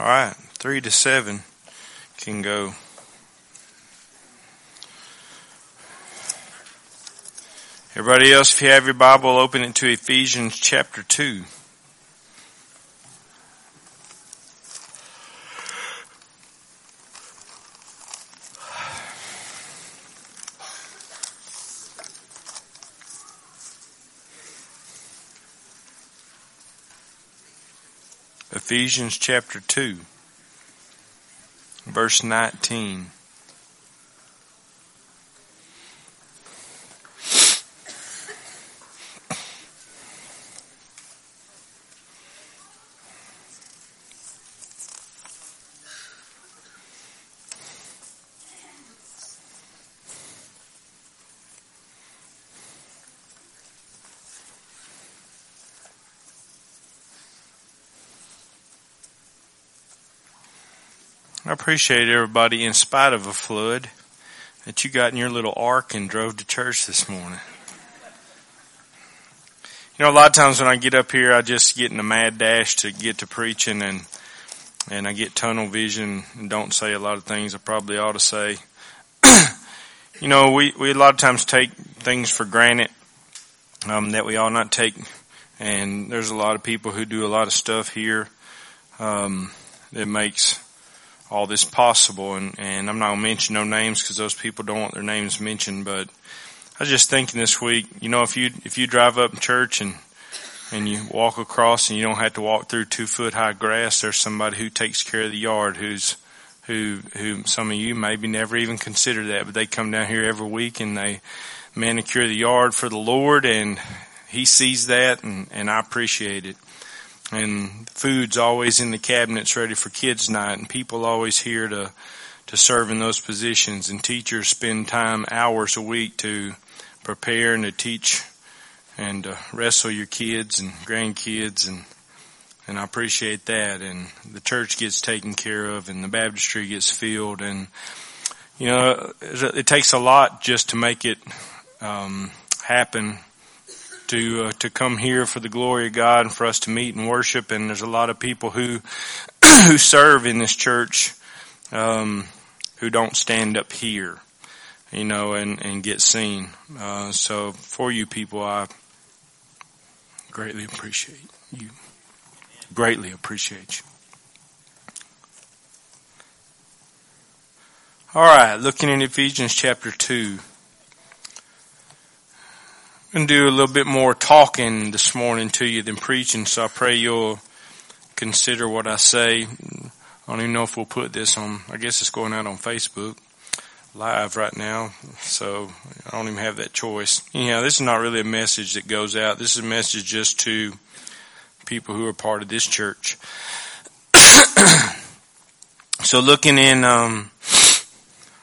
All right, three to seven can go. Everybody else, if you have your Bible, open it to Ephesians chapter 2. Ephesians chapter 2, verse 19. I appreciate everybody, in spite of a flood, that you got in your little ark and drove to church this morning. You know, a lot of times when I get up here, I just get in a mad dash to get to preaching and, and I get tunnel vision and don't say a lot of things I probably ought to say. you know, we, we a lot of times take things for granted, um, that we ought not take. And there's a lot of people who do a lot of stuff here, um, that makes, all this possible. And, and I'm not going to mention no names because those people don't want their names mentioned. But I was just thinking this week, you know, if you if you drive up in church and and you walk across and you don't have to walk through two foot high grass, there's somebody who takes care of the yard who's who who some of you maybe never even consider that, but they come down here every week and they manicure the yard for the Lord and he sees that and, and I appreciate it and food's always in the cabinets ready for kids night and people always here to to serve in those positions. And teachers spend time hours a week to prepare and to teach and to wrestle your kids and grandkids and and I appreciate that. And the church gets taken care of and the baptistry gets filled and you know it takes a lot just to make it um, happen to uh, to come here for the glory of God and for us to meet and worship. And there's a lot of people who who serve in this church um, who don't stand up here, you know, and and get seen. Uh, so for you people, I greatly appreciate you. Greatly appreciate you. All right, looking in Ephesians chapter 2. Going to do a little bit more talking this morning to you than preaching, so I pray you'll consider what I say. I don't even know if we'll put this on, I guess it's going out on Facebook live right now, so I don't even have that choice. Anyhow, this is not really a message that goes out. This is a message just to people who are part of this church. so looking in um,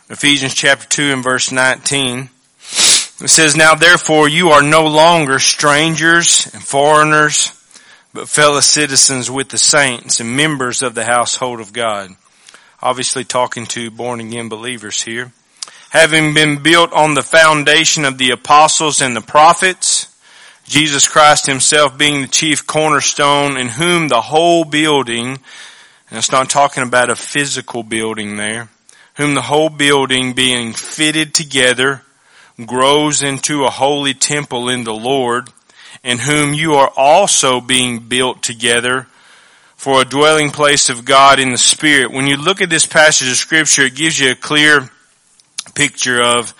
Ephesians chapter 2 and verse 19, it says, Now therefore you are no longer strangers and foreigners, but fellow citizens with the saints and members of the household of God. Obviously talking to born again believers here. Having been built on the foundation of the apostles and the prophets, Jesus Christ himself being the chief cornerstone in whom the whole building, and it's not talking about a physical building there, whom the whole building being fitted together grows into a holy temple in the Lord, in whom you are also being built together for a dwelling place of God in the Spirit. When you look at this passage of scripture, it gives you a clear picture of,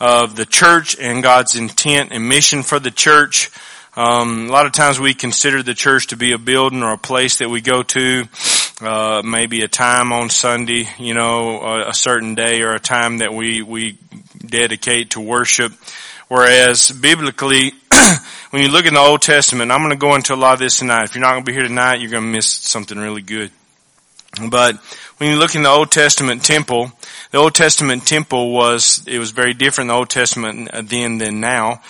of the church and God's intent and mission for the church. Um, a lot of times we consider the church to be a building or a place that we go to, uh, maybe a time on Sunday, you know, a, a certain day or a time that we, we dedicate to worship. Whereas biblically, when you look in the Old Testament, I'm going to go into a lot of this tonight. If you're not going to be here tonight, you're going to miss something really good. But when you look in the Old Testament temple, the Old Testament temple was, it was very different in the Old Testament then than now.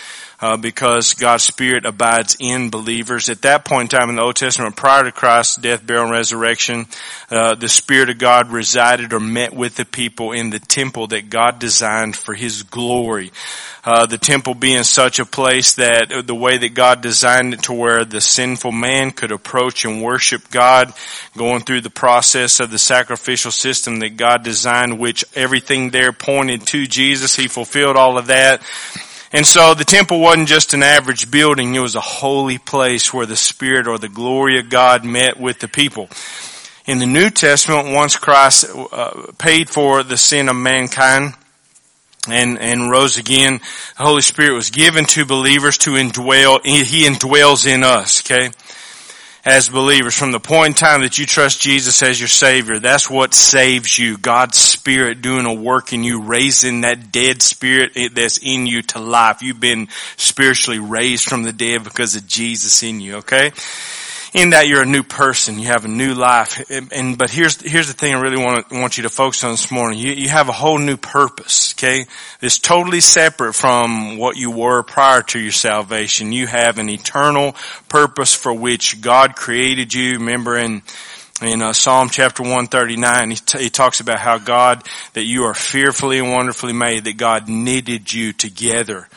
Uh, because God's Spirit abides in believers. At that point in time in the Old Testament, prior to Christ's death, burial, and resurrection, uh, the Spirit of God resided or met with the people in the temple that God designed for His glory. Uh, the temple being such a place that the way that God designed it to where the sinful man could approach and worship God, going through the process of the sacrificial system that God designed, which everything there pointed to Jesus. He fulfilled all of that. And so the temple wasn't just an average building, it was a holy place where the Spirit or the glory of God met with the people. In the New Testament, once Christ uh, paid for the sin of mankind, and, and rose again, the Holy Spirit was given to believers to indwell, He indwells in us, okay? As believers, from the point in time that you trust Jesus as your Savior, that's what saves you. God's Spirit doing a work in you, raising that dead spirit that's in you to life. You've been spiritually raised from the dead because of Jesus in you, okay? In that you're a new person. You have a new life. And, and but here's, here's the thing I really want want you to focus on this morning. You, you have a whole new purpose, okay? It's totally separate from what you were prior to your salvation. You have an eternal purpose for which God created you. Remember in, in uh, Psalm chapter 139, he, t- he talks about how God, that you are fearfully and wonderfully made, that God knitted you together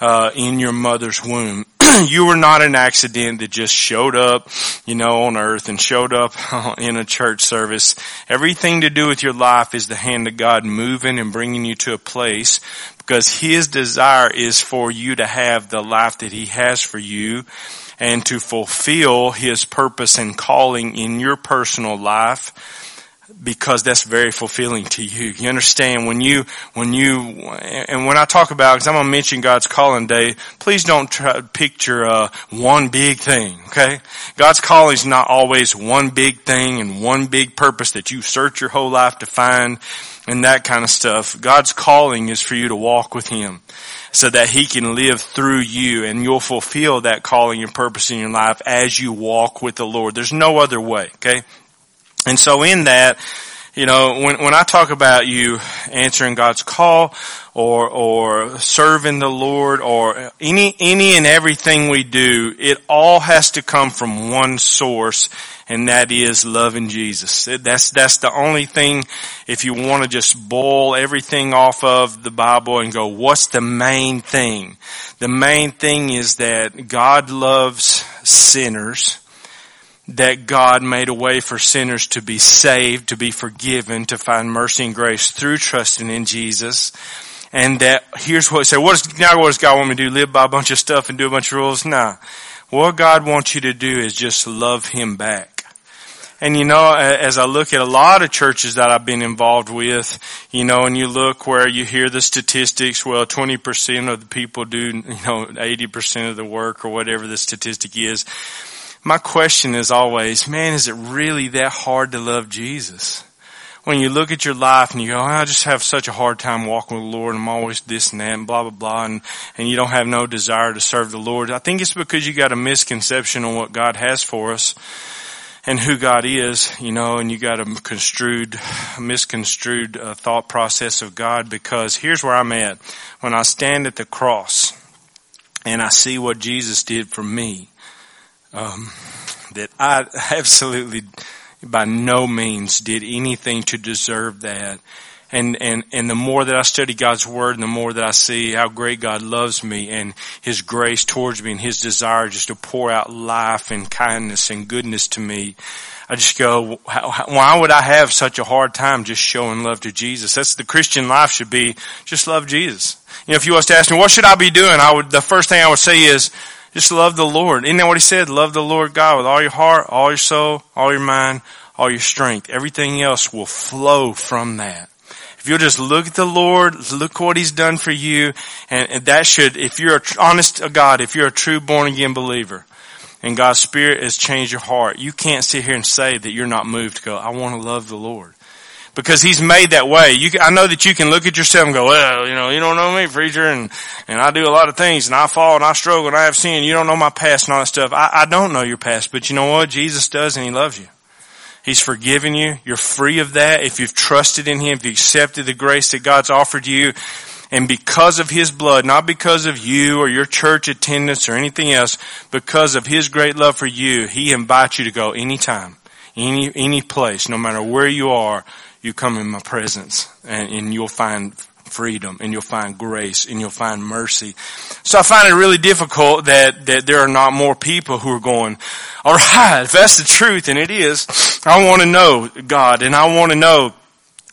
uh, in your mother's womb. you were not an accident that just showed up, you know, on earth and showed up in a church service. Everything to do with your life is the hand of God moving and bringing you to a place because His desire is for you to have the life that He has for you and to fulfill His purpose and calling in your personal life because that's very fulfilling to you. You understand when you, when you, and when I talk about, because I'm going to mention God's calling day, please don't try picture uh, one big thing, okay? God's calling is not always one big thing and one big purpose that you search your whole life to find and that kind of stuff. God's calling is for you to walk with Him so that He can live through you and you'll fulfill that calling and purpose in your life as you walk with the Lord. There's no other way, okay? And so in that, you know, when, when I talk about you answering God's call or, or serving the Lord or any, any and everything we do, it all has to come from one source and that is loving Jesus. That's, that's the only thing if you want to just boil everything off of the Bible and go, what's the main thing? The main thing is that God loves sinners that God made a way for sinners to be saved, to be forgiven, to find mercy and grace through trusting in Jesus. And that here's what say, what is now what does God want me to do? Live by a bunch of stuff and do a bunch of rules? Nah. What God wants you to do is just love Him back. And you know, as I look at a lot of churches that I've been involved with, you know, and you look where you hear the statistics, well, 20% of the people do, you know, 80% of the work or whatever the statistic is my question is always, man, is it really that hard to love Jesus? When you look at your life and you go, I just have such a hard time walking with the Lord. I'm always this and that and blah, blah, blah. And, and you don't have no desire to serve the Lord. I think it's because you got a misconception on what God has for us and who God is, you know, and you got a construed, misconstrued uh, thought process of God because here's where I'm at. When I stand at the cross and I see what Jesus did for me, um, that I absolutely by no means did anything to deserve that. And, and, and the more that I study God's Word and the more that I see how great God loves me and His grace towards me and His desire just to pour out life and kindness and goodness to me, I just go, why would I have such a hard time just showing love to Jesus? That's the Christian life should be, just love Jesus. You know, if you was to ask me, what should I be doing? I would, the first thing I would say is, just love the Lord. Isn't that what he said? Love the Lord God with all your heart, all your soul, all your mind, all your strength. Everything else will flow from that. If you'll just look at the Lord, look what He's done for you, and, and that should, if you're honest to God, if you're a true born again believer, and God's Spirit has changed your heart, you can't sit here and say that you're not moved to go, I want to love the Lord because he's made that way. You, I know that you can look at yourself and go, well, you know, you don't know me, preacher, and, and I do a lot of things, and I fall, and I struggle, and I have sin. You don't know my past and all that stuff. I, I don't know your past, but you know what? Jesus does, and he loves you. He's forgiven you. You're free of that if you've trusted in him, if you accepted the grace that God's offered you. And because of His blood, not because of you or your church attendance or anything else, because of His great love for you, He invites you to go anytime, any, any place, no matter where you are, you come in my presence and, and you'll find freedom and you'll find grace and you'll find mercy. So I find it really difficult that, that there are not more people who are going, all right, if that's the truth, and it is, I want to know God and I want to know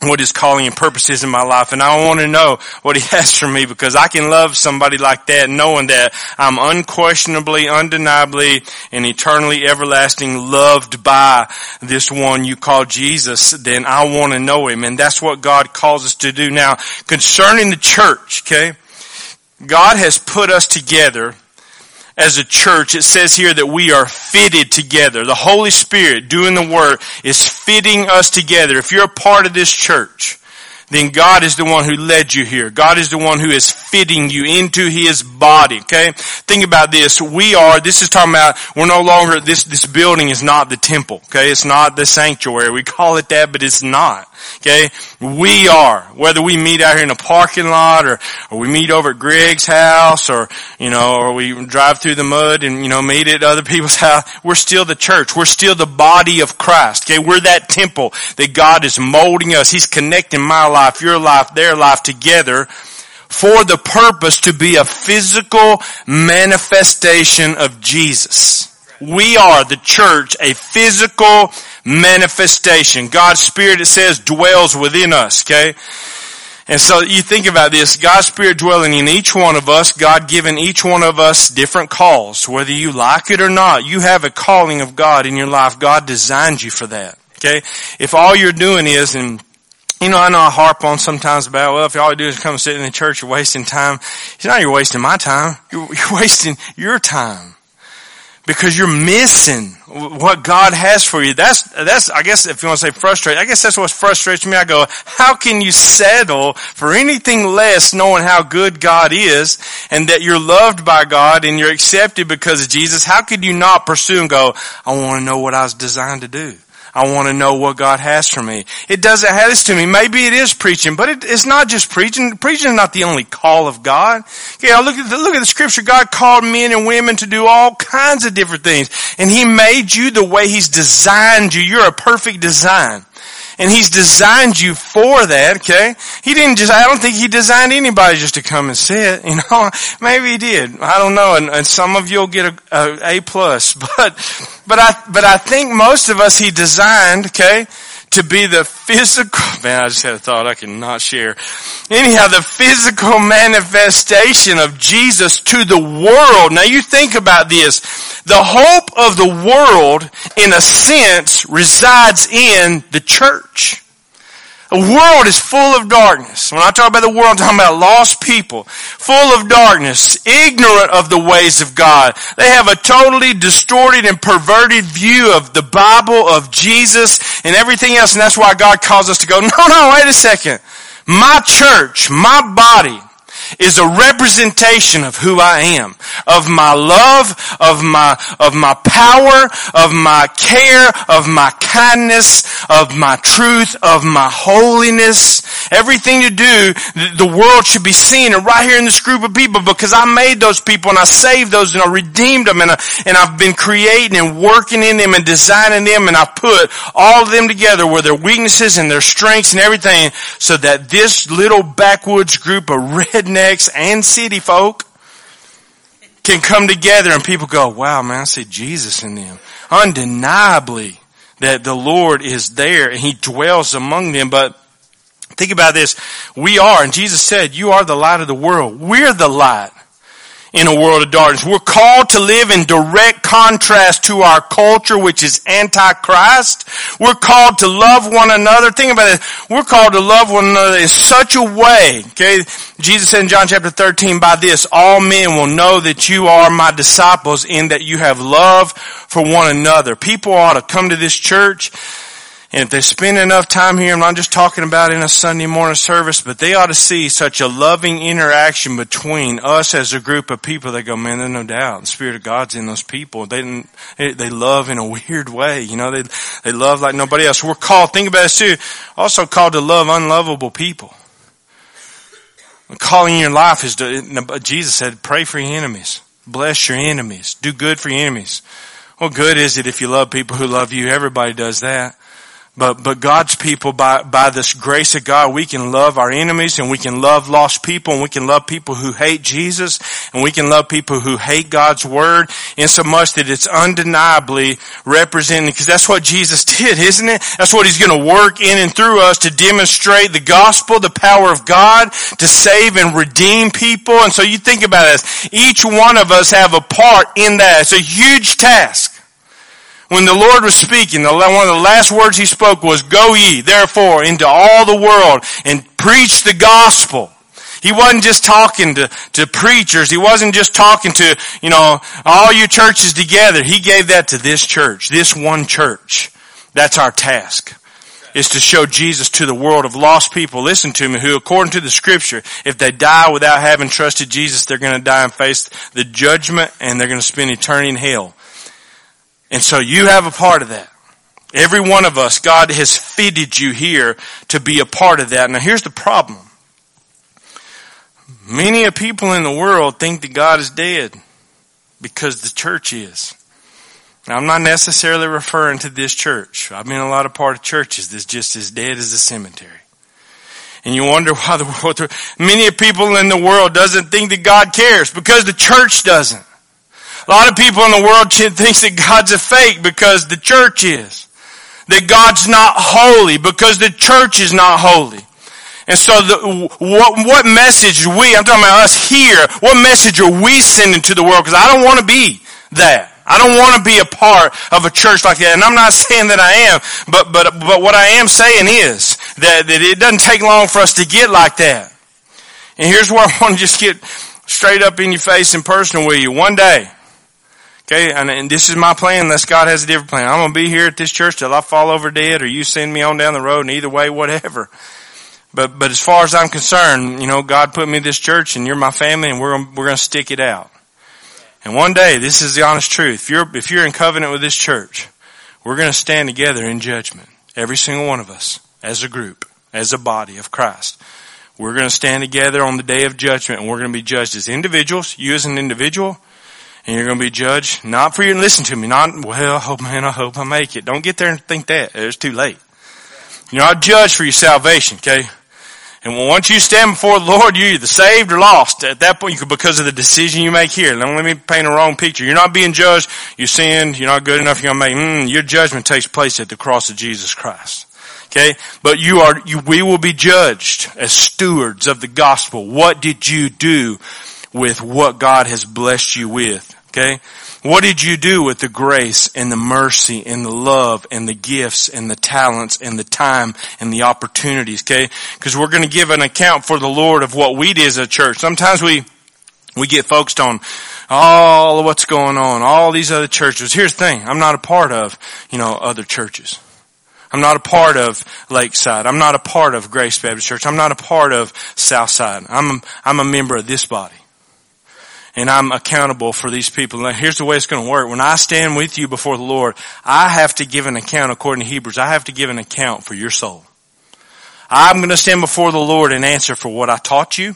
what his calling and purpose is in my life. And I want to know what he has for me because I can love somebody like that knowing that I'm unquestionably, undeniably, and eternally everlasting loved by this one you call Jesus. Then I want to know him. And that's what God calls us to do now concerning the church. Okay. God has put us together as a church, it says here that we are fitted together. The Holy Spirit doing the work is fitting us together. If you're a part of this church, then God is the one who led you here. God is the one who is fitting you into His body, okay? Think about this. We are, this is talking about, we're no longer, this, this building is not the temple, okay? It's not the sanctuary. We call it that, but it's not. Okay? We are. Whether we meet out here in a parking lot or, or we meet over at Greg's house or, you know, or we drive through the mud and, you know, meet at other people's house, we're still the church. We're still the body of Christ. Okay? We're that temple that God is molding us. He's connecting my life, your life, their life together for the purpose to be a physical manifestation of Jesus. We are the church, a physical manifestation. God's Spirit, it says, dwells within us, okay? And so you think about this, God's Spirit dwelling in each one of us, God giving each one of us different calls. Whether you like it or not, you have a calling of God in your life. God designed you for that. Okay? If all you're doing is, and you know, I know I harp on sometimes about, well, if all you do is come sit in the church, you're wasting time. It's not you're wasting my time. You're, you're wasting your time because you're missing what God has for you. That's, that's, I guess if you want to say frustrated, I guess that's what frustrates me. I go, how can you settle for anything less knowing how good God is and that you're loved by God and you're accepted because of Jesus? How could you not pursue and go, I want to know what I was designed to do? I want to know what God has for me. It doesn't have this to me. Maybe it is preaching, but it, it's not just preaching. Preaching is not the only call of God. Okay, look at the, look at the scripture. God called men and women to do all kinds of different things, and He made you the way He's designed you. You're a perfect design. And He's designed you for that, okay? He didn't just, I don't think He designed anybody just to come and sit, you know? Maybe He did. I don't know. And, and some of you'll get a, a, a plus, but, but I, but I think most of us He designed, okay? To be the physical, man, I just had a thought I cannot share. Anyhow, the physical manifestation of Jesus to the world. Now you think about this. The hope of the world, in a sense, resides in the church. The world is full of darkness. When I talk about the world, I'm talking about lost people, full of darkness, ignorant of the ways of God. They have a totally distorted and perverted view of the Bible, of Jesus, and everything else. And that's why God calls us to go, no, no, wait a second. My church, my body, is a representation of who I am, of my love, of my, of my power, of my care, of my kindness, of my truth, of my holiness. Everything to do, the world should be seen and right here in this group of people because I made those people and I saved those and I redeemed them and, I, and I've been creating and working in them and designing them and I put all of them together with their weaknesses and their strengths and everything so that this little backwoods group of rednecks and city folk can come together and people go, wow, man, I see Jesus in them. Undeniably that the Lord is there and He dwells among them. But think about this. We are, and Jesus said, you are the light of the world. We're the light in a world of darkness. We're called to live in direct contrast to our culture, which is anti-Christ. We're called to love one another. Think about it. We're called to love one another in such a way, okay? Jesus said in John chapter 13, by this, all men will know that you are my disciples in that you have love for one another. People ought to come to this church and if they spend enough time here, I'm not just talking about in a Sunday morning service, but they ought to see such a loving interaction between us as a group of people. They go, man, there's no doubt. The Spirit of God's in those people. They, they love in a weird way. You know, they, they love like nobody else. We're called, think about this too, also called to love unlovable people. Calling your life is to, Jesus said, pray for your enemies. Bless your enemies. Do good for your enemies. What good is it if you love people who love you? Everybody does that. But, but God's people, by, by this grace of God, we can love our enemies and we can love lost people and we can love people who hate Jesus and we can love people who hate God's word in so much that it's undeniably representing, because that's what Jesus did, isn't it? That's what He's going to work in and through us to demonstrate the gospel, the power of God to save and redeem people. And so you think about this. Each one of us have a part in that. It's a huge task when the Lord was speaking, one of the last words he spoke was, go ye therefore into all the world and preach the gospel. He wasn't just talking to, to preachers. He wasn't just talking to, you know, all your churches together. He gave that to this church, this one church. That's our task is to show Jesus to the world of lost people. Listen to me, who according to the scripture, if they die without having trusted Jesus, they're going to die and face the judgment and they're going to spend eternity in hell. And so you have a part of that. Every one of us, God has fitted you here to be a part of that. Now here's the problem. Many of people in the world think that God is dead because the church is. Now, I'm not necessarily referring to this church. I've been a lot of part of churches that's just as dead as a cemetery. And you wonder why the world, many people in the world doesn't think that God cares because the church doesn't. A lot of people in the world thinks that God's a fake because the church is. That God's not holy because the church is not holy. And so the, what, what message we, I'm talking about us here, what message are we sending to the world? Because I don't want to be that. I don't want to be a part of a church like that. And I'm not saying that I am, but, but, but what I am saying is that, that it doesn't take long for us to get like that. And here's where I want to just get straight up in your face and personal with you. One day, Okay, and, and, this is my plan unless God has a different plan. I'm going to be here at this church till I fall over dead or you send me on down the road and either way, whatever. But, but as far as I'm concerned, you know, God put me in this church and you're my family and we're, we're going to stick it out. And one day, this is the honest truth. If you're, if you're in covenant with this church, we're going to stand together in judgment. Every single one of us as a group, as a body of Christ. We're going to stand together on the day of judgment and we're going to be judged as individuals, you as an individual, and you're going to be judged not for your, listen to me, not, well, hope, man, I hope I make it. Don't get there and think that. It's too late. You're not judged for your salvation, okay? And once you stand before the Lord, you're either saved or lost. At that point, because of the decision you make here. Don't let me paint a wrong picture. You're not being judged. You sinned. You're not good enough. You're going to make, mm, your judgment takes place at the cross of Jesus Christ. Okay? But you are, you, we will be judged as stewards of the gospel. What did you do with what God has blessed you with. Okay? What did you do with the grace and the mercy and the love and the gifts and the talents and the time and the opportunities? Okay? Because we're going to give an account for the Lord of what we did as a church. Sometimes we, we get focused on all of what's going on, all these other churches. Here's the thing. I'm not a part of, you know, other churches. I'm not a part of Lakeside. I'm not a part of Grace Baptist Church. I'm not a part of Southside. I'm I'm a member of this body and I'm accountable for these people. Now, here's the way it's going to work. When I stand with you before the Lord, I have to give an account according to Hebrews. I have to give an account for your soul. I'm going to stand before the Lord and answer for what I taught you,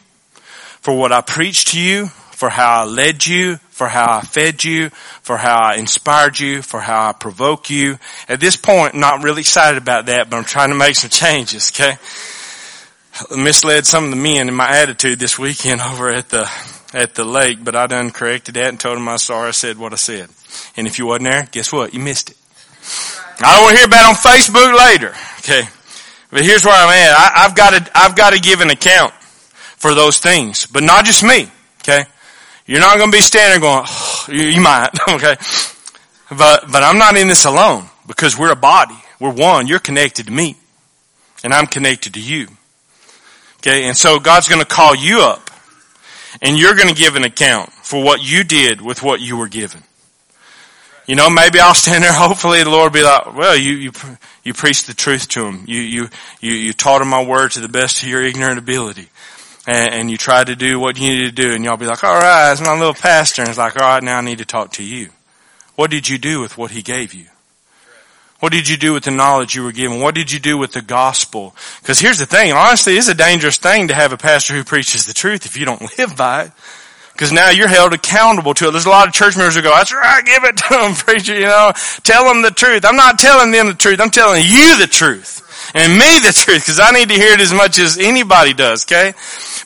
for what I preached to you, for how I led you, for how I fed you, for how I inspired you, for how I provoke you. At this point, I'm not really excited about that, but I'm trying to make some changes, okay? Misled some of the men in my attitude this weekend over at the at the lake, but I done corrected that and told him I'm sorry I said what I said. And if you wasn't there, guess what? You missed it. I don't want to hear about on Facebook later. Okay. But here's where I'm at. I, have got to, I've got to give an account for those things, but not just me. Okay. You're not going to be standing going, oh, you, you might. Okay. But, but I'm not in this alone because we're a body. We're one. You're connected to me and I'm connected to you. Okay. And so God's going to call you up and you're going to give an account for what you did with what you were given. You know, maybe I'll stand there. Hopefully, the Lord will be like, "Well, you you you preached the truth to him. You you you you taught him my word to the best of your ignorant ability, and, and you tried to do what you needed to do." And y'all be like, "All right, it's my little pastor." And it's like, "All right, now I need to talk to you. What did you do with what he gave you? What did you do with the knowledge you were given? What did you do with the gospel? Because here's the thing, honestly, it's a dangerous thing to have a pastor who preaches the truth if you don't live by it. Because now you're held accountable to it. There's a lot of church members who go, that's right, give it to them, preacher, you know, tell them the truth. I'm not telling them the truth, I'm telling you the truth. And me the truth, because I need to hear it as much as anybody does, okay?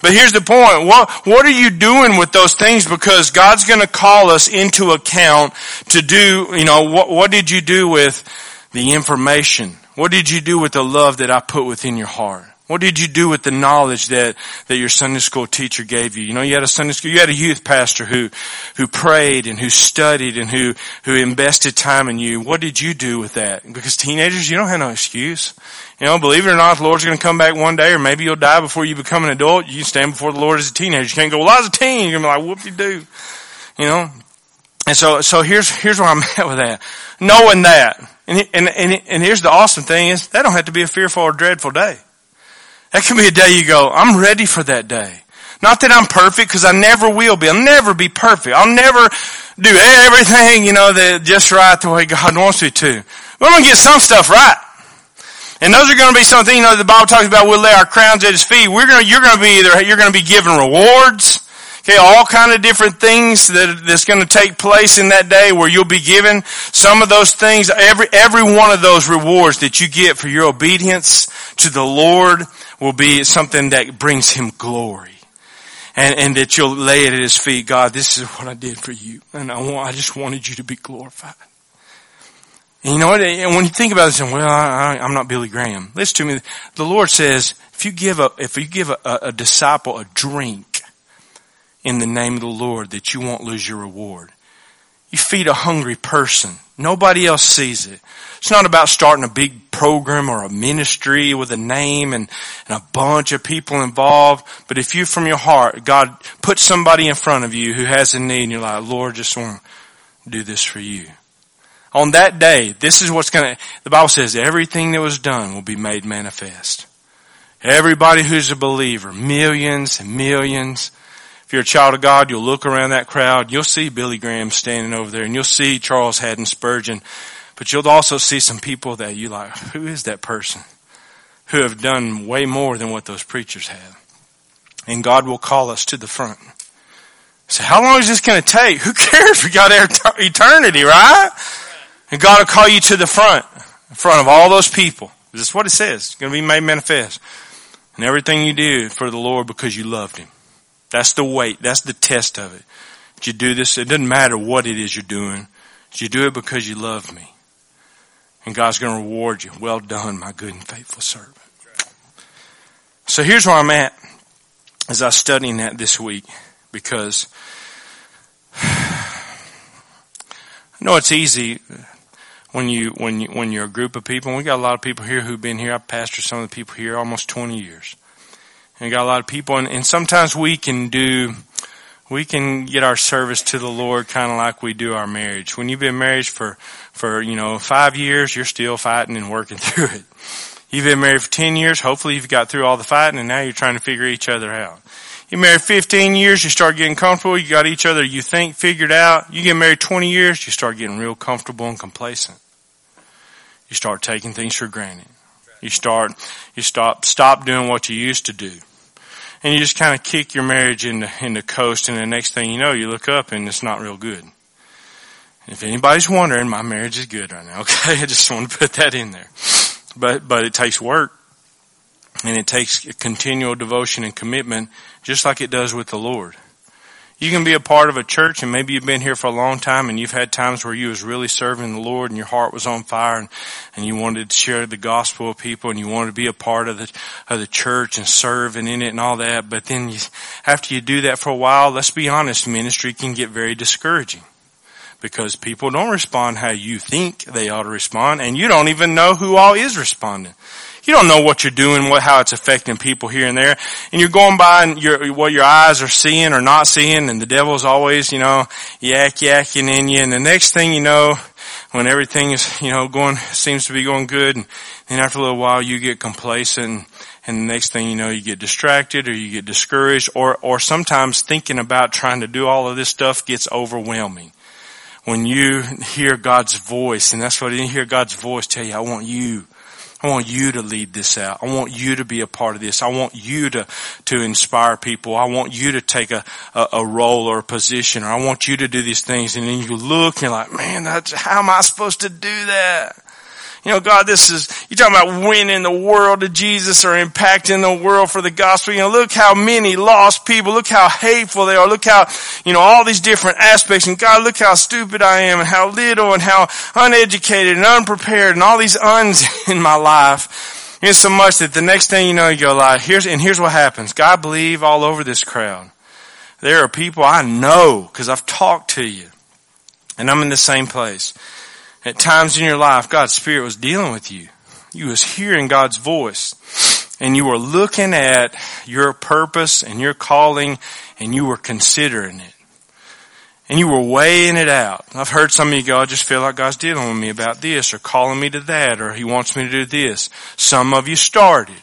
But here's the point. What, what are you doing with those things? Because God's gonna call us into account to do, you know, what, what did you do with the information? What did you do with the love that I put within your heart? What did you do with the knowledge that, that your Sunday school teacher gave you? You know, you had a Sunday school, you had a youth pastor who, who prayed and who studied and who, who invested time in you. What did you do with that? Because teenagers, you don't have no excuse. You know, believe it or not, the Lord's going to come back one day or maybe you'll die before you become an adult. You stand before the Lord as a teenager. You can't go, well, I was a teen. You're going to be like, whoop-de-doo. You know? And so, so here's, here's where I'm at with that. Knowing that. And, and, and, and here's the awesome thing is that don't have to be a fearful or dreadful day. That can be a day you go, I'm ready for that day. Not that I'm perfect, because I never will be. I'll never be perfect. I'll never do everything, you know, that just right the way God wants me to. But I'm to get some stuff right. And those are to be something, you know, the Bible talks about we'll lay our crowns at His feet. We're to, you're to be either, you're to be given rewards, Okay, all kind of different things that that's going to take place in that day where you'll be given some of those things. Every every one of those rewards that you get for your obedience to the Lord will be something that brings Him glory, and and that you'll lay it at His feet. God, this is what I did for you, and I want I just wanted you to be glorified. And you know what? And when you think about this, and well, I, am not Billy Graham. Listen to me. The Lord says, if you give a, if you give a, a, a disciple a drink, in the name of the Lord that you won't lose your reward. You feed a hungry person. Nobody else sees it. It's not about starting a big program or a ministry with a name and, and a bunch of people involved. But if you from your heart, God put somebody in front of you who has a need and you're like, Lord, just want to do this for you. On that day, this is what's going to, the Bible says everything that was done will be made manifest. Everybody who's a believer, millions and millions, if you're a child of God, you'll look around that crowd. You'll see Billy Graham standing over there and you'll see Charles Haddon Spurgeon. But you'll also see some people that you like, who is that person? Who have done way more than what those preachers have. And God will call us to the front. So how long is this going to take? Who cares? We got eternity, right? And God will call you to the front, in front of all those people. This is what it says. It's going to be made manifest. And everything you do for the Lord because you loved Him. That's the weight. That's the test of it. Did you do this? It doesn't matter what it is you're doing. Did you do it because you love me? And God's going to reward you. Well done, my good and faithful servant. So here's where I'm at as I was studying that this week because I know it's easy when you when you when you're a group of people. And we got a lot of people here who've been here. I've pastored some of the people here almost 20 years. And got a lot of people and, and sometimes we can do, we can get our service to the Lord kind of like we do our marriage. When you've been married for, for, you know, five years, you're still fighting and working through it. You've been married for 10 years, hopefully you've got through all the fighting and now you're trying to figure each other out. You married 15 years, you start getting comfortable, you got each other you think figured out. You get married 20 years, you start getting real comfortable and complacent. You start taking things for granted. You start, you stop, stop doing what you used to do and you just kind of kick your marriage into, into coast and the next thing you know, you look up and it's not real good. If anybody's wondering, my marriage is good right now, okay? I just want to put that in there. But, but it takes work and it takes continual devotion and commitment just like it does with the Lord. You can be a part of a church and maybe you've been here for a long time and you've had times where you was really serving the Lord and your heart was on fire and, and you wanted to share the gospel with people and you wanted to be a part of the, of the church and serve and in it and all that. But then you, after you do that for a while, let's be honest, ministry can get very discouraging because people don't respond how you think they ought to respond and you don't even know who all is responding. You don't know what you're doing, what, how it's affecting people here and there. And you're going by and your, what your eyes are seeing or not seeing and the devil's always, you know, yak yakking in you. And the next thing you know, when everything is, you know, going, seems to be going good and then after a little while you get complacent and the next thing you know you get distracted or you get discouraged or, or sometimes thinking about trying to do all of this stuff gets overwhelming when you hear God's voice, and that's what you hear God's voice tell you, I want you. I want you to lead this out. I want you to be a part of this. I want you to, to inspire people. I want you to take a, a, a role or a position, or I want you to do these things. And then you look and you're like, man, that's, how am I supposed to do that? You know, God, this is, you're talking about winning the world to Jesus or impacting the world for the gospel. You know, look how many lost people, look how hateful they are, look how, you know, all these different aspects. And God, look how stupid I am and how little and how uneducated and unprepared and all these uns in my life. It's so much that the next thing you know, you go like, here's, and here's what happens. God believe all over this crowd. There are people I know because I've talked to you and I'm in the same place. At times in your life, God's Spirit was dealing with you. You was hearing God's voice and you were looking at your purpose and your calling and you were considering it. And you were weighing it out. I've heard some of you go, I just feel like God's dealing with me about this or calling me to that or He wants me to do this. Some of you started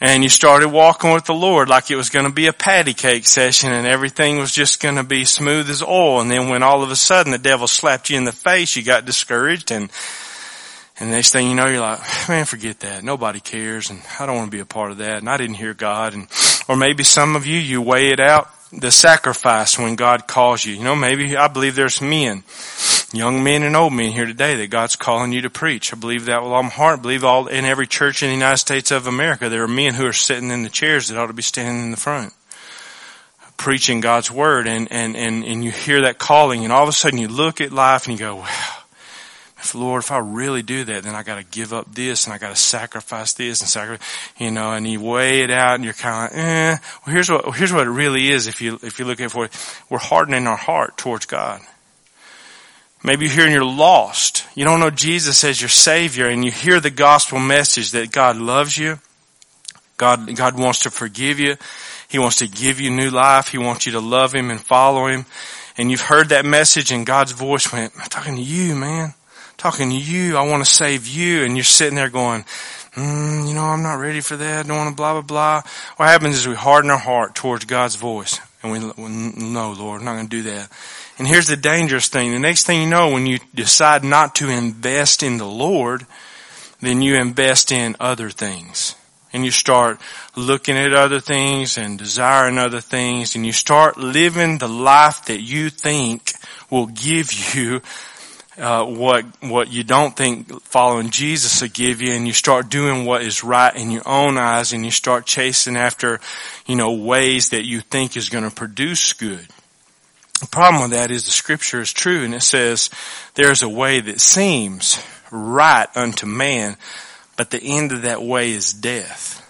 and you started walking with the Lord like it was going to be a patty cake session and everything was just going to be smooth as oil. And then when all of a sudden the devil slapped you in the face, you got discouraged and, and next thing you know, you're like, man, forget that. Nobody cares and I don't want to be a part of that. And I didn't hear God. And, or maybe some of you, you weigh it out, the sacrifice when God calls you. You know, maybe I believe there's men young men and old men here today that God's calling you to preach. I believe that with all my heart. I believe all in every church in the United States of America, there are men who are sitting in the chairs that ought to be standing in the front. Preaching God's word and, and, and, and you hear that calling and all of a sudden you look at life and you go, wow, if Lord, if I really do that, then I gotta give up this and I gotta sacrifice this and sacrifice, you know, and you weigh it out and you're kind of like, eh. Well, here's what, here's what it really is if you, if you look at it for it. We're hardening our heart towards God. Maybe you're here and you're lost. You don't know Jesus as your Savior and you hear the gospel message that God loves you. God, God wants to forgive you. He wants to give you new life. He wants you to love Him and follow Him. And you've heard that message and God's voice went, I'm talking to you, man. I'm talking to you. I want to save you. And you're sitting there going, mm, you know, I'm not ready for that. I don't want to blah, blah, blah. What happens is we harden our heart towards God's voice. And we, no, Lord, I'm not going to do that. And here's the dangerous thing. The next thing you know, when you decide not to invest in the Lord, then you invest in other things. And you start looking at other things and desiring other things and you start living the life that you think will give you uh, what what you don't think following Jesus will give you, and you start doing what is right in your own eyes, and you start chasing after, you know, ways that you think is going to produce good. The problem with that is the scripture is true and it says there's a way that seems right unto man, but the end of that way is death.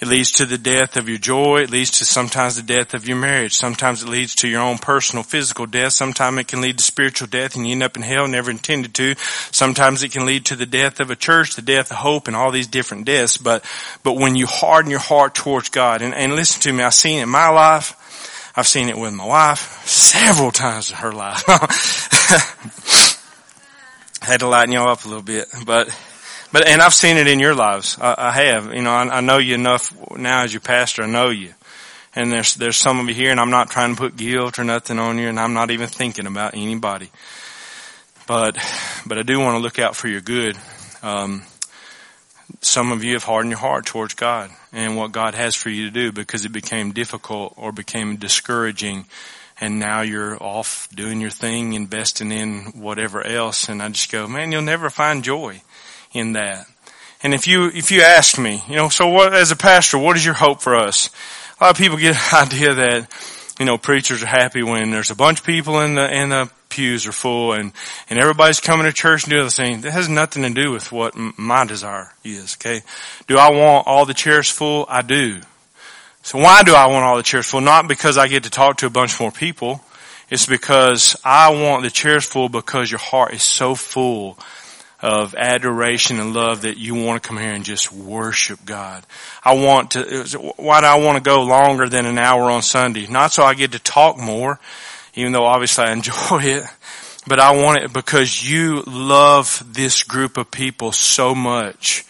It leads to the death of your joy. It leads to sometimes the death of your marriage. Sometimes it leads to your own personal physical death. Sometimes it can lead to spiritual death and you end up in hell never intended to. Sometimes it can lead to the death of a church, the death of hope and all these different deaths. But, but when you harden your heart towards God and, and listen to me, I've seen in my life, I've seen it with my wife several times in her life. Had to lighten y'all up a little bit, but, but, and I've seen it in your lives. I, I have, you know, I, I know you enough now as your pastor. I know you. And there's, there's some of you here and I'm not trying to put guilt or nothing on you and I'm not even thinking about anybody. But, but I do want to look out for your good. Um, some of you have hardened your heart towards God and what God has for you to do because it became difficult or became discouraging and now you're off doing your thing, investing in whatever else. And I just go, man, you'll never find joy in that. And if you, if you ask me, you know, so what, as a pastor, what is your hope for us? A lot of people get an idea that, you know, preachers are happy when there's a bunch of people in the, in the pews are full and, and everybody's coming to church and doing the thing. That has nothing to do with what my desire is, okay? Do I want all the chairs full? I do. So why do I want all the chairs full? Not because I get to talk to a bunch more people. It's because I want the chairs full because your heart is so full of adoration and love that you want to come here and just worship God. I want to, why do I want to go longer than an hour on Sunday? Not so I get to talk more, even though obviously I enjoy it. But I want it because you love this group of people so much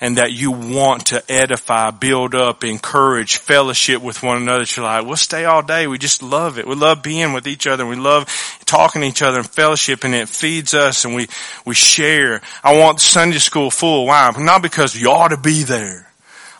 and that you want to edify, build up, encourage, fellowship with one another. You're like, we'll stay all day. We just love it. We love being with each other. We love talking to each other and fellowship and it feeds us and we, we share. I want Sunday school full. Why? Not because you ought to be there.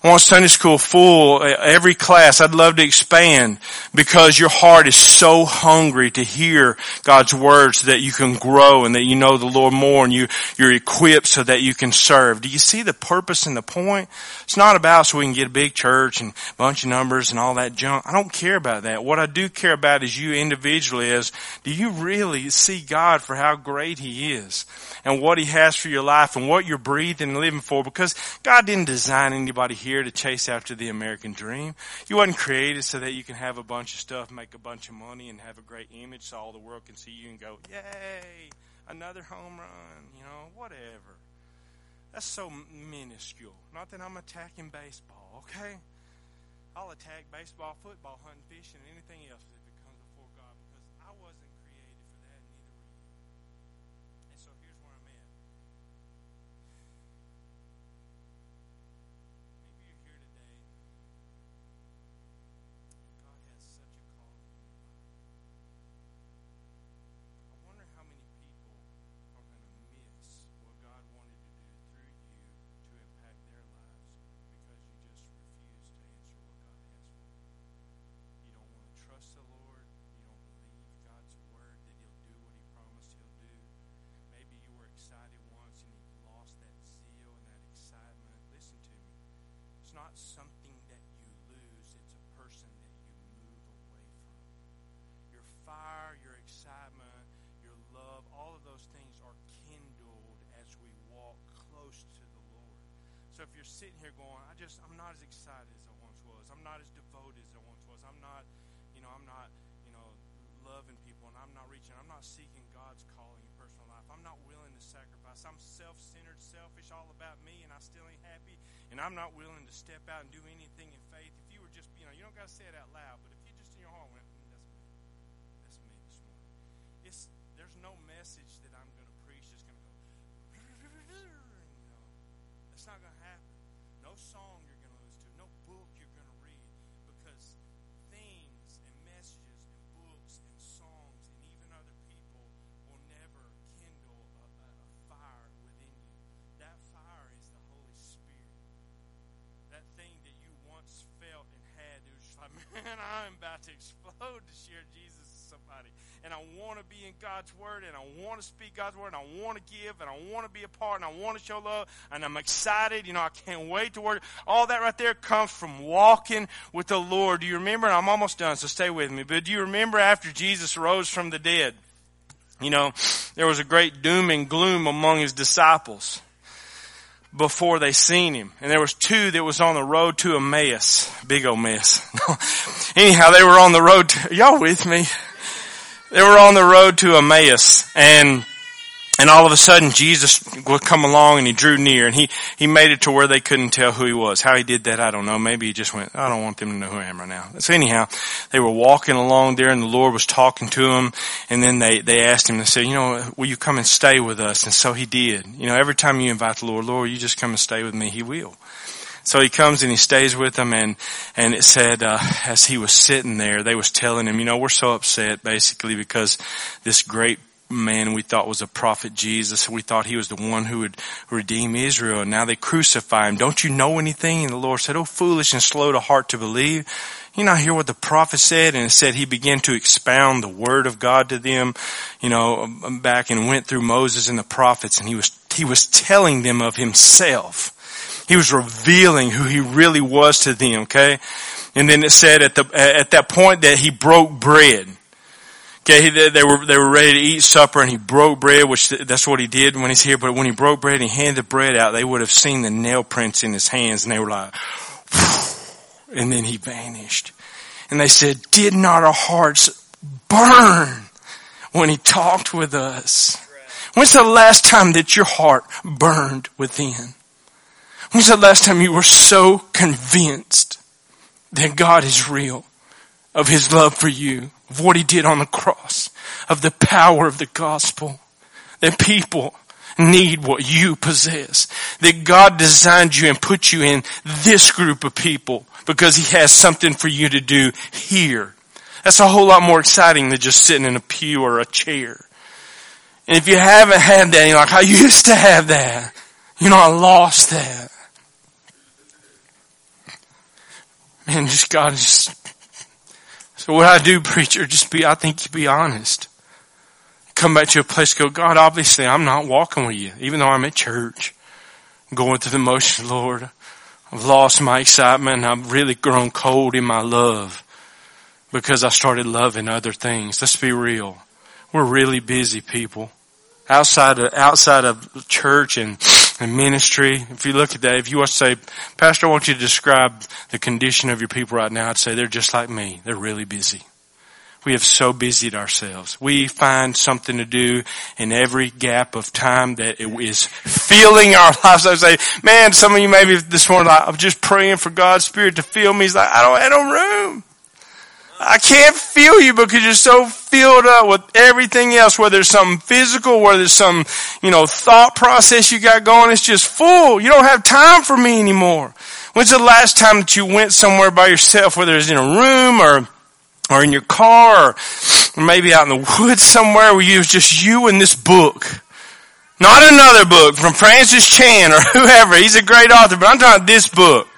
I want Sunday school full, uh, every class. I'd love to expand because your heart is so hungry to hear God's words that you can grow and that you know the Lord more and you, you're equipped so that you can serve. Do you see the purpose and the point? It's not about so we can get a big church and a bunch of numbers and all that junk. I don't care about that. What I do care about is you individually is, do you really see God for how great He is? and what He has for your life and what you're breathing and living for because God didn't design anybody here to chase after the American dream. You wasn't created so that you can have a bunch of stuff, make a bunch of money and have a great image so all the world can see you and go, yay, another home run, you know, whatever. That's so minuscule. Not that I'm attacking baseball, okay? I'll attack baseball, football, hunting, fishing, and anything else not something that you lose, it's a person that you move away from. Your fire, your excitement, your love, all of those things are kindled as we walk close to the Lord. So if you're sitting here going, I just, I'm not as excited as I once was. I'm not as devoted as I once was. I'm not, you know, I'm not, you know, loving people and I'm not reaching. I'm not seeking God's calling in personal life. I'm not willing to sacrifice. I'm self-centered, selfish, all about me, and I still ain't happy and I'm not willing to step out and do anything in faith, if you were just, you know, you don't got to say it out loud, but if you just in your heart went, mm, that's me, that's me this morning. It's there's no message that I'm going to preach that's going to go, you know, that's not going to happen. No song And I want to be in God's Word, and I want to speak God's Word, and I want to give, and I want to be a part, and I want to show love, and I'm excited. You know, I can't wait to work. All that right there comes from walking with the Lord. Do you remember? I'm almost done, so stay with me. But do you remember after Jesus rose from the dead? You know, there was a great doom and gloom among his disciples before they seen him. And there was two that was on the road to Emmaus. Big old mess. Anyhow, they were on the road to, y'all with me? They were on the road to Emmaus and and all of a sudden Jesus would come along and he drew near and he, he made it to where they couldn't tell who he was. How he did that, I don't know. Maybe he just went, I don't want them to know who I am right now. So anyhow, they were walking along there and the Lord was talking to them and then they, they asked him, they said, you know, will you come and stay with us? And so he did. You know, every time you invite the Lord, Lord, you just come and stay with me, he will. So he comes and he stays with them and, and it said, uh, as he was sitting there, they was telling him, you know, we're so upset basically because this great man we thought was a prophet Jesus. We thought he was the one who would redeem Israel. And now they crucify him. Don't you know anything? And the Lord said, Oh, foolish and slow to heart to believe. You not hear what the prophet said? And it said he began to expound the word of God to them, you know, back and went through Moses and the prophets and he was, he was telling them of himself. He was revealing who he really was to them, okay? And then it said at the, at that point that he broke bread. Okay, they, were they were ready to eat supper, and he broke bread, which that's what he did when he's here. But when he broke bread and he handed the bread out, they would have seen the nail prints in his hands, and they were like, and then he vanished. And they said, "Did not our hearts burn when he talked with us?" When's the last time that your heart burned within? When's the last time you were so convinced that God is real, of His love for you? of what he did on the cross, of the power of the gospel, that people need what you possess. That God designed you and put you in this group of people because He has something for you to do here. That's a whole lot more exciting than just sitting in a pew or a chair. And if you haven't had that, you're like, I used to have that. You know, I lost that. Man, just God just, so what I do, preacher, just be, I think you be honest. Come back to a place, go, God, obviously I'm not walking with you, even though I'm at church, going through the motions, Lord. I've lost my excitement. I've really grown cold in my love because I started loving other things. Let's be real. We're really busy people. Outside of, outside of church and, and ministry, if you look at that, if you want to say, Pastor, I want you to describe the condition of your people right now, I'd say they're just like me. They're really busy. We have so busied ourselves. We find something to do in every gap of time that it is filling our lives. I say, man, some of you maybe this morning, I'm just praying for God's Spirit to fill me. He's like, I don't have no room. I can't feel you because you're so filled up with everything else, whether it's something physical, whether it's some, you know, thought process you got going. It's just full. You don't have time for me anymore. When's the last time that you went somewhere by yourself, whether it's in a room or, or in your car or maybe out in the woods somewhere where you was just you and this book? Not another book from Francis Chan or whoever. He's a great author, but I'm talking this book.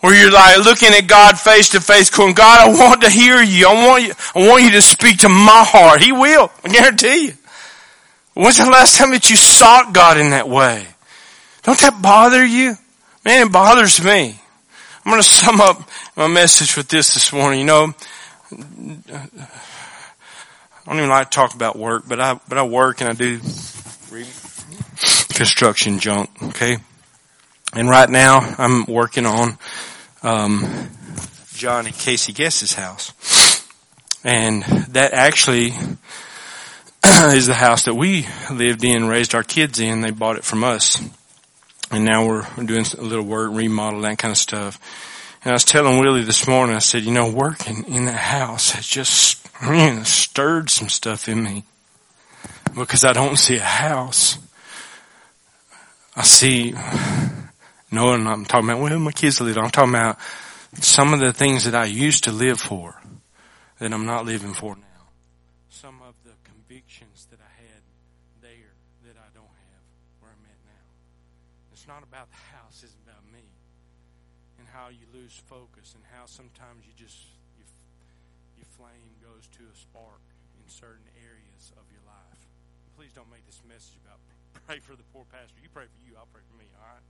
Where you're like looking at God face to face going, God, I want to hear you. I want you, I want you to speak to my heart. He will. I guarantee you. When's the last time that you sought God in that way? Don't that bother you? Man, it bothers me. I'm going to sum up my message with this this morning. You know, I don't even like to talk about work, but I, but I work and I do construction junk. Okay. And right now I'm working on um, John and Casey Guest's house. And that actually is the house that we lived in, raised our kids in. They bought it from us. And now we're doing a little work, remodel, that kind of stuff. And I was telling Willie this morning, I said, you know, working in that house has just man, stirred some stuff in me. Because I don't see a house. I see no, I'm talking about, well, my kids live. I'm talking about some of the things that I used to live for that I'm not living for now. Some of the convictions that I had there that I don't have where I'm at now. It's not about the house, it's about me. And how you lose focus and how sometimes you just, you, your flame goes to a spark in certain areas of your life. Please don't make this message about pray for the poor pastor. You pray for you, I'll pray for me, all right?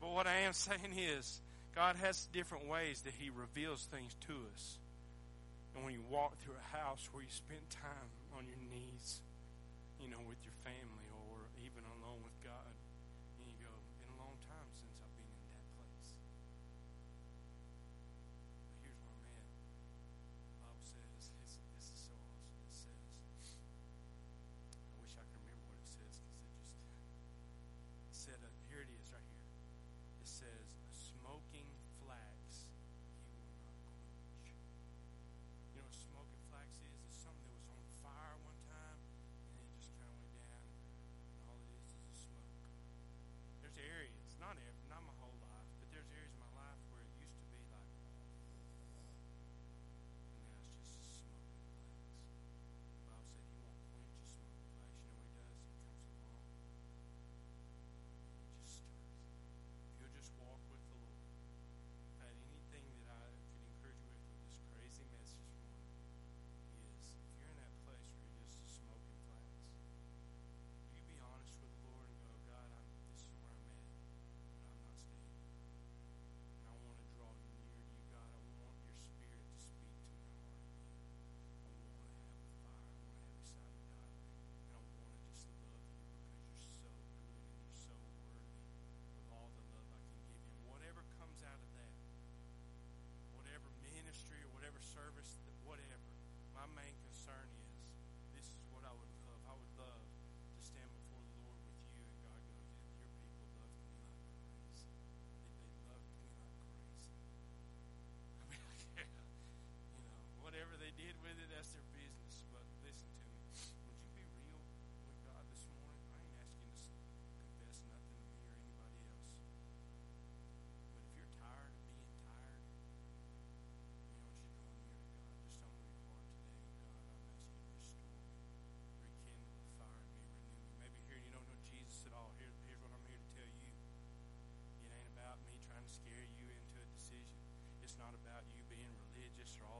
But what I am saying is, God has different ways that He reveals things to us. And when you walk through a house where you spend time on your knees, you know, with your family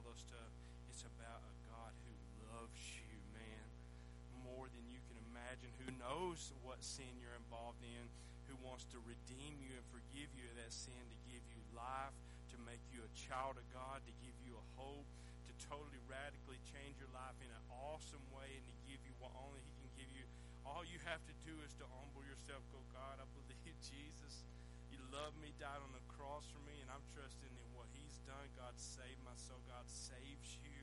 those stuff. It's about a God who loves you, man, more than you can imagine, who knows what sin you're involved in, who wants to redeem you and forgive you of that sin, to give you life, to make you a child of God, to give you a hope, to totally radically change your life in an awesome way, and to give you what only He can give you. All you have to do is to humble yourself. Go, God, I believe Jesus. You love me, died on the cross for me, and I'm trusting in done. God saved my soul. God saves you.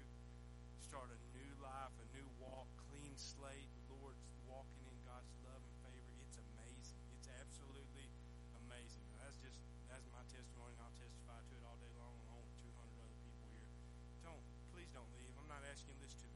Start a new life, a new walk, clean slate. Lord, walking in God's love and favor. It's amazing. It's absolutely amazing. That's just that's my testimony. I'll testify to it all day long, along with 200 other people here. Don't please don't leave. I'm not asking this to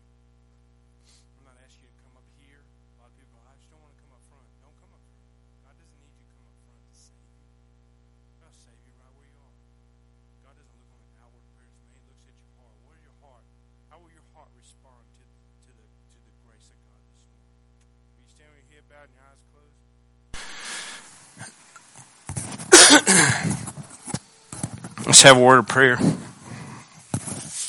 respond to to the to the grace of God this morning? You stand with your head bowed and your eyes closed? Let's have a word of prayer.